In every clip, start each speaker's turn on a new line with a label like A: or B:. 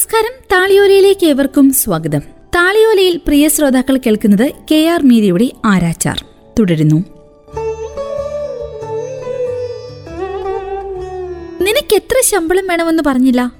A: നമസ്കാരം. താളിയോലയിലേക്ക് ഏവർക്കും സ്വാഗതം. താളിയോലയിൽ പ്രിയ ശ്രോതാക്കൾ കേൾക്കുന്നത് കെ ആർ മീരയുടെ ആരാച്ചാർ. തുടരുന്നു. നിനക്ക് എത്ര ശമ്പളം വേണമെന്ന് പറഞ്ഞില്ല?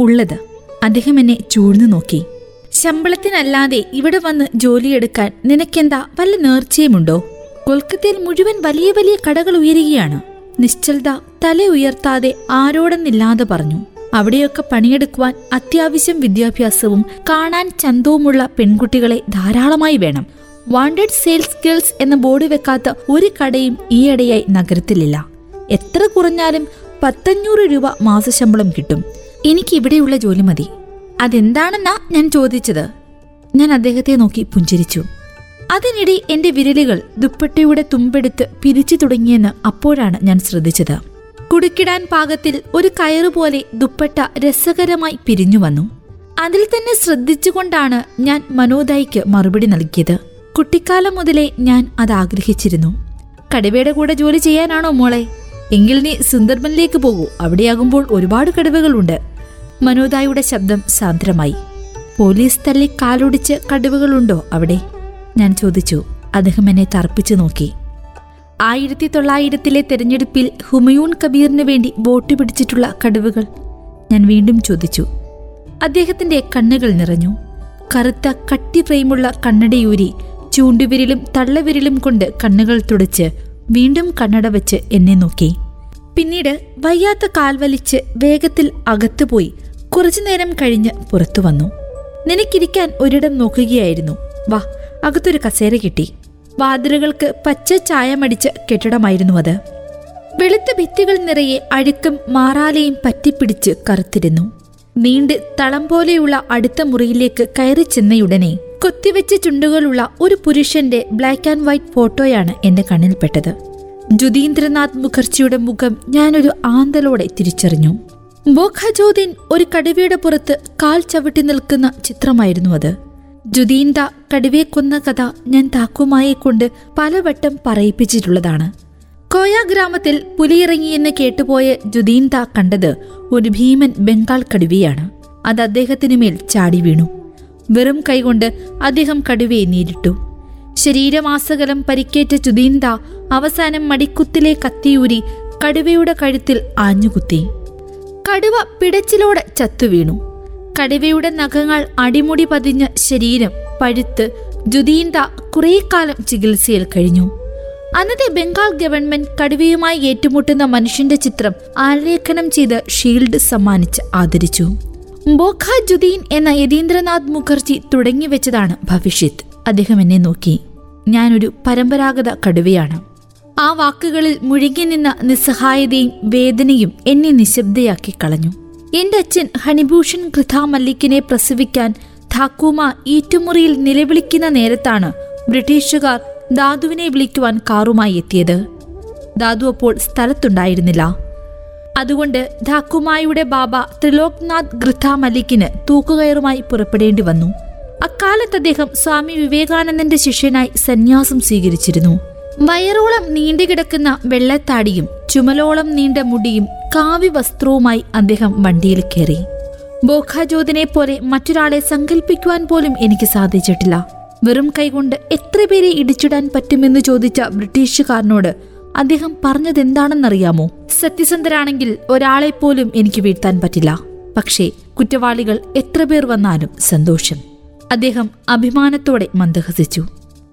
A: ഉള്ളത്. അദ്ദേഹം എന്നെ ചൂഴ്ന്നു നോക്കി. ശമ്പളത്തിനല്ലാതെ ഇവിടെ വന്ന് ജോലിയെടുക്കാൻ നിനക്കെന്താ വല്ല നേർച്ചയുമുണ്ടോ? കൊൽക്കത്തയിൽ മുഴുവൻ വലിയ വലിയ കടകൾ ഉയരുകയാണ്. നിശ്ചലത തല ഉയർത്താതെ ആരോടെന്നില്ലാതെ പറഞ്ഞു. അവിടെയൊക്കെ പണിയെടുക്കുവാൻ അത്യാവശ്യം വിദ്യാഭ്യാസവും കാണാൻ ചന്തവുമുള്ള പെൺകുട്ടികളെ ധാരാളമായി വേണം. വാണ്ടഡ് സെയിൽസ് ഗേൾസ് എന്ന ബോർഡ് വെക്കാത്ത ഒരു കടയും ഈയിടെയായി നഗരത്തിലില്ല. എത്ര കുറഞ്ഞാലും പത്തഞ്ഞൂറ് രൂപ മാസശമ്പളം കിട്ടും. എനിക്ക് ഇവിടെയുള്ള ജോലി മതി. അതെന്താണെന്നാ ഞാൻ ചോദിച്ചത്? ഞാൻ അദ്ദേഹത്തെ നോക്കി പുഞ്ചിരിച്ചു. അതിനിടെ എന്റെ വിരലുകൾ ദുപ്പട്ടയുടെ തുമ്പെടുത്ത് പിരിച്ചു തുടങ്ങിയെന്ന് അപ്പോഴാണ് ഞാൻ ശ്രദ്ധിച്ചത്. കുടുക്കിടാൻ പാകത്തിൽ ഒരു കയറുപോലെ ദുപ്പട്ട രസകരമായി പിരിഞ്ഞു വന്നു. അതിൽ തന്നെ ശ്രദ്ധിച്ചുകൊണ്ടാണ് ഞാൻ മനോദായിക്ക് മറുപടി നൽകിയത്. കുട്ടിക്കാലം മുതലേ ഞാൻ അത് ആഗ്രഹിച്ചിരുന്നു. കടുവയുടെ കൂടെ ജോലി ചെയ്യാനാണോ മോളെ? എങ്കിൽ നീ സുന്ദർബനിലേക്ക് പോകൂ. അവിടെയാകുമ്പോൾ ഒരുപാട് കടുവകളുണ്ട്. മനോദായുടെ ശബ്ദം സാന്ദ്രമായി. പോലീസ് തല്ലി കാലൊടിച്ച് കടുവകളുണ്ടോ അവിടെ? ഞാൻ ചോദിച്ചു. അദ്ദേഹം എന്നെ തർപ്പിച്ചു നോക്കി. ആയിരത്തി തൊള്ളായിരത്തിലെ തെരഞ്ഞെടുപ്പിൽ ഹുമയൂൺ കബീറിന് വേണ്ടി വോട്ട് പിടിച്ചിട്ടുള്ള കടുവകൾ. ഞാൻ വീണ്ടും ചോദിച്ചു. അദ്ദേഹത്തിന്റെ കണ്ണുകൾ നിറഞ്ഞു. കറുത്ത കട്ടി ഫ്രെയിമുള്ള കണ്ണടയൂരി ചൂണ്ടുവിരലും തള്ളവിരലും കൊണ്ട് കണ്ണുകൾ തുടച്ച് വീണ്ടും കണ്ണട വെച്ച് എന്നെ നോക്കി. പിന്നീട് വയ്യാത്ത കാൽവലിച്ച് വേഗത്തിൽ അകത്തുപോയി കുറച്ചു നേരം കഴിഞ്ഞ് പുറത്തു വന്നു. നിനക്കിരിക്കാൻ ഒരിടം നോക്കുകയായിരുന്നു. വാ അകത്തൊരു കസേര കിട്ടി. വാതിലുകൾക്ക് പച്ച ചായമടിച്ച കെട്ടിടമായിരുന്നു അത്. വെളുത്ത ഭിത്തികൾ നിറയെ അഴുക്കും മാറാലയും പറ്റിപ്പിടിച്ച് കറുത്തിരുന്നു. നീണ്ട് തളം പോലെയുള്ള അടുത്ത മുറിയിലേക്ക് കയറി ചെന്നയുടനെ കൊത്തിവെച്ച ചുണ്ടുകളുള്ള ഒരു പുരുഷന്റെ ബ്ലാക്ക് ആൻഡ് വൈറ്റ് ഫോട്ടോയാണ് എന്റെ കണ്ണിൽപ്പെട്ടത്. ജുതീന്ദ്രനാഥ് മുഖർജിയുടെ മുഖം ഞാനൊരു ആന്തലോടെ തിരിച്ചറിഞ്ഞു. ബോഖജോദിൻ ഒരു കടുവയുടെ പുറത്ത് കാൽ ചവിട്ടി നിൽക്കുന്ന ചിത്രമായിരുന്നു അത്. ജുദീന്ത കടുവയെ കൊന്ന കഥ ഞാൻ താക്കുമായെ കൊണ്ട് പലവട്ടം പറയിപ്പിച്ചിട്ടുള്ളതാണ്. കോയ ഗ്രാമത്തിൽ പുലിയിറങ്ങിയെന്ന് കേട്ടുപോയ ജുദീന്ത കണ്ടത് ഒരു ഭീമൻ ബംഗാൾ കടുവയാണ്. അത് അദ്ദേഹത്തിന് മേൽ ചാടി വീണു. വെറും കൈകൊണ്ട് അദ്ദേഹം കടുവയെ നേരിട്ടു. ശരീരമാസകലം പരിക്കേറ്റ ജുദീന്ത അവസാനം മടിക്കുത്തിലെ കത്തിയൂരി കടുവയുടെ കഴുത്തിൽ ആഞ്ഞുകുത്തി. കടുവ പിടച്ചിലോടെ ചത്തുവീണു. കടുവയുടെ നഖങ്ങൾ അടിമുടി പതിഞ്ഞ ശരീരം പഴുത്ത് ജുദീന്ത കുറേ കാലം ചികിത്സയിൽ കഴിഞ്ഞു. അന്നത്തെ ബംഗാൾ ഗവൺമെന്റ് കടുവയുമായി ഏറ്റുമുട്ടുന്ന മനുഷ്യന്റെ ചിത്രം ആലേഖനം ചെയ്ത് ഷീൽഡ് സമ്മാനിച്ച് ആദരിച്ചു. ബോഖ ജുദീൻ എന്ന യതീന്ദ്രനാഥ് മുഖർജി തുടങ്ങിവെച്ചതാണ് ഭവിഷ്യത്ത്. അദ്ദേഹം എന്നെ നോക്കി. ഞാനൊരു പരമ്പരാഗത കടുവയാണ്. ആ വാക്കുകളിൽ മുഴുകി നിന്ന നിസ്സഹായതയും വേദനയും എന്നെ നിശബ്ദയാക്കി കളഞ്ഞു. എന്റെ അച്ഛൻ ഹണിഭൂഷൺ കൃഥ മല്ലിക്കിനെ പ്രസവിക്കാൻ ധാക്കൂമ ഈറ്റുമുറിയിൽ നിലവിളിക്കുന്ന നേരത്താണ് ബ്രിട്ടീഷുകാർ ദാദുവിനെ വിളിക്കുവാൻ കാറുമായി എത്തിയത്. ദാദു അപ്പോൾ സ്ഥലത്തുണ്ടായിരുന്നില്ല. അതുകൊണ്ട് ധാക്കുമായുടെ ബാബ ത്രിലോക്നാഥ് ഗൃഥ മല്ലിക്കിന് തൂക്കുകയറുമായി പുറപ്പെടേണ്ടി വന്നു. അക്കാലത്ത് അദ്ദേഹം സ്വാമി വിവേകാനന്ദന്റെ ശിഷ്യനായി സന്യാസം സ്വീകരിച്ചിരുന്നു. വയറോളം നീണ്ടുകിടക്കുന്ന വെള്ളത്താടിയും ചുമലോളം നീണ്ട മുടിയും കാവി വസ്ത്രവുമായി അദ്ദേഹം വണ്ടിയിൽ കയറി. ബോഖാജ്യോതിനെ പോലെ മറ്റൊരാളെ സങ്കല്പിക്കുവാൻ പോലും എനിക്ക് സാധിച്ചിട്ടില്ല. വെറും കൈകൊണ്ട് എത്ര പേരെ ഇടിച്ചിടാൻ പറ്റുമെന്ന് ചോദിച്ച ബ്രിട്ടീഷുകാരനോട് അദ്ദേഹം പറഞ്ഞതെന്താണെന്നറിയാമോ? സത്യസന്ധരാണെങ്കിൽ ഒരാളെ പോലും എനിക്ക് വീഴ്ത്താൻ പറ്റില്ല. പക്ഷേ കുറ്റവാളികൾ എത്ര പേർ വന്നാലും സന്തോഷം. അദ്ദേഹം അഭിമാനത്തോടെ മന്ദഹസിച്ചു.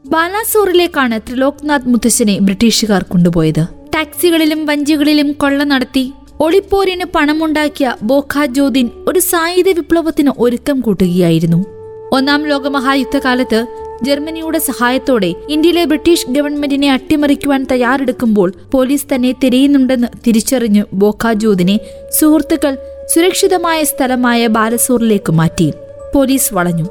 A: ബാലാസോറിലേക്കാണ് ത്രിലോക്നാഥ് മുത്തശ്ശനെ ബ്രിട്ടീഷുകാർ കൊണ്ടുപോയത്. ടാക്സികളിലും വഞ്ചികളിലും കൊള്ള നടത്തി ഒളിപ്പോരിന് പണമുണ്ടാക്കിയ ബോഖാജോദിൻ ഒരു സായുധ വിപ്ലവത്തിന് ഒരുക്കം കൂട്ടുകയായിരുന്നു. ഒന്നാം ലോകമഹായുദ്ധകാലത്ത് ജർമ്മനിയുടെ സഹായത്തോടെ ഇന്ത്യയിലെ ബ്രിട്ടീഷ് ഗവൺമെന്റിനെ അട്ടിമറിക്കുവാൻ തയ്യാറെടുക്കുമ്പോൾ പോലീസ് തന്നെ തിരയുന്നുണ്ടെന്ന് തിരിച്ചറിഞ്ഞു ബോക്കാജൂദിനെ സുഹൃത്തുക്കൾ സുരക്ഷിതമായ സ്ഥലമായ ബാലസൂറിലേക്ക് മാറ്റി. പോലീസ് വളഞ്ഞു.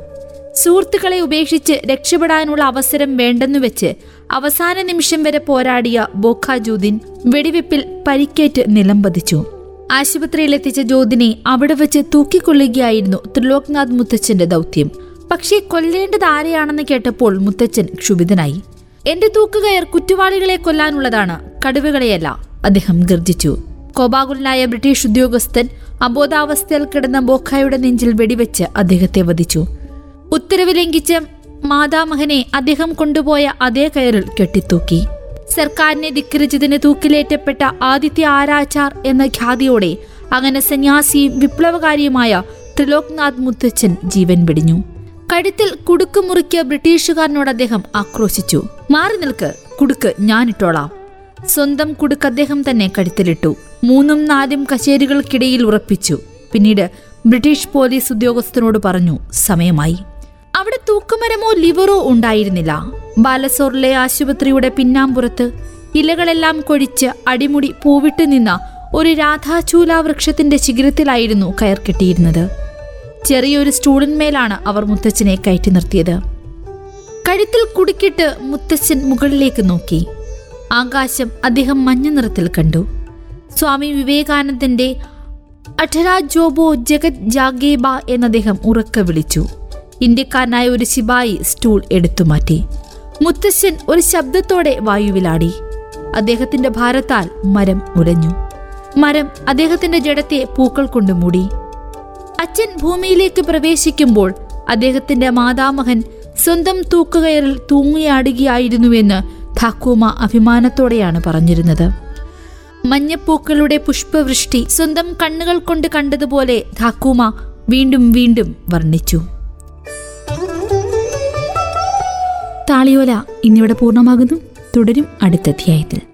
A: സുഹൃത്തുക്കളെ ഉപേക്ഷിച്ച് രക്ഷപ്പെടാനുള്ള അവസരം വേണ്ടെന്നു വെച്ച് അവസാന നിമിഷം വരെ പോരാടിയ ബോഖ ജൂദിൻ വെടിവെപ്പിൽ പരിക്കേറ്റ് നിലംപതിച്ചു ആശുപത്രിയിലെത്തിച്ച ജ്യോതിനെ അവിടെ വെച്ച് തൂക്കിക്കൊള്ളുകയായിരുന്നു ത്രിലോക്നാഥ് മുത്തച്ഛന്റെ ദൗത്യം. പക്ഷേ കൊല്ലേണ്ടത് ആരെയാണെന്ന് കേട്ടപ്പോൾ മുത്തച്ഛൻ ക്ഷുഭിതനായി. എന്റെ തൂക്കുകയർ കുറ്റവാളികളെ കൊല്ലാനുള്ളതാണ് കടുവകളെയല്ല അദ്ദേഹം ഗർജിച്ചു. കോപാകുലനായ ബ്രിട്ടീഷ് ഉദ്യോഗസ്ഥൻ അബോധാവസ്ഥയിൽ കിടന്ന ബോഖായുടെ നെഞ്ചിൽ വെടിവെച്ച് അദ്ദേഹത്തെ വധിച്ചു. ഉത്തരവ് ലംഘിച്ച മാതാമഹനെ അദ്ദേഹം കൊണ്ടുപോയ അതേ കയറിൽ കെട്ടിത്തൂക്കി. സർക്കാരിനെ ധിക്കരിച്ചതിന് തൂക്കിലേറ്റപ്പെട്ട ആദിത്യ ആരാച്ചാർ എന്ന ഖ്യാതിയോടെ അങ്ങനെ സന്യാസിയും വിപ്ലവകാരിയുമായ ത്രിലോക്നാഥ് മുത്തച്ഛൻ ജീവൻ പിടിഞ്ഞു കഴുത്തിൽ കുടുക്ക് മുറിക്കിയ ബ്രിട്ടീഷുകാരനോട് അദ്ദേഹം ആക്രോശിച്ചു. മാറി നിൽക്ക് കുടുക്ക് ഞാനിട്ടോളാം. സ്വന്തം കുടുക്ക് അദ്ദേഹം തന്നെ കഴുത്തിലിട്ടു. മൂന്നും നാലും കശേരികൾക്കിടയിൽ ഉറപ്പിച്ചു. പിന്നീട് ബ്രിട്ടീഷ് പോലീസ് ഉദ്യോഗസ്ഥനോട് പറഞ്ഞു സമയമായി. അവിടെ തൂക്കുമരമോ ലിവറോ ഉണ്ടായിരുന്നില്ല. ബാലസോറിലെ ആശുപത്രിയുടെ പിന്നാമ്പുറത്ത് ഇലകളെല്ലാം കൊഴിച്ച് അടിമുടി പൂവിട്ട് നിന്ന ഒരു രാധാചൂല വൃക്ഷത്തിന്റെ ശിഖരത്തിലായിരുന്നു കയർ കെട്ടിയിരുന്നത്. ചെറിയൊരു സ്റ്റൂളിന്മേലാണ് അവർ മുത്തച്ഛനെ കയറ്റി നിർത്തിയത്. കഴുത്തിൽ കുടുക്കിട്ട് മുത്തച്ഛൻ മുകളിലേക്ക് നോക്കി. ആകാശം അദ്ദേഹം മഞ്ഞ നിറത്തിൽ കണ്ടു. സ്വാമി വിവേകാനന്ദന്റെ അഠരാ ജോബോ ജഗത് ജാഗേബ എന്നദ്ദേഹം ഉറക്കെ വിളിച്ചു. ഇന്ത്യക്കാരനായ ഒരു ശിപായി സ്റ്റൂൾ എടുത്തു മാറ്റി. മുത്തശ്ശൻ ഒരു ശബ്ദത്തോടെ വായുവിലാടി. അദ്ദേഹത്തിന്റെ ഭാരത്താൽ മരം ഉലഞ്ഞു മരം അദ്ദേഹത്തിന്റെ ജഡത്തെ പൂക്കൾ കൊണ്ട് മൂടി. അച്ഛൻ ഭൂമിയിലേക്ക് പ്രവേശിക്കുമ്പോൾ അദ്ദേഹത്തിന്റെ മാതാമഹൻ സ്വന്തം തൂക്കുകയറിൽ തൂങ്ങിയാടുകയായിരുന്നുവെന്ന് ഠാക്കൂമ അഭിമാനത്തോടെയാണ് പറഞ്ഞിരുന്നത്. മഞ്ഞപ്പൂക്കളുടെ പുഷ്പവൃഷ്ടി സ്വന്തം കണ്ണുകൾ കൊണ്ട് കണ്ടതുപോലെ ധാക്കൂമ വീണ്ടും വീണ്ടും വർണിച്ചു. താളിയോല ഇന്നിവിടെ പൂർണമാകുന്നു. തുടരും അടുത്ത അധ്യായത്തിൽ.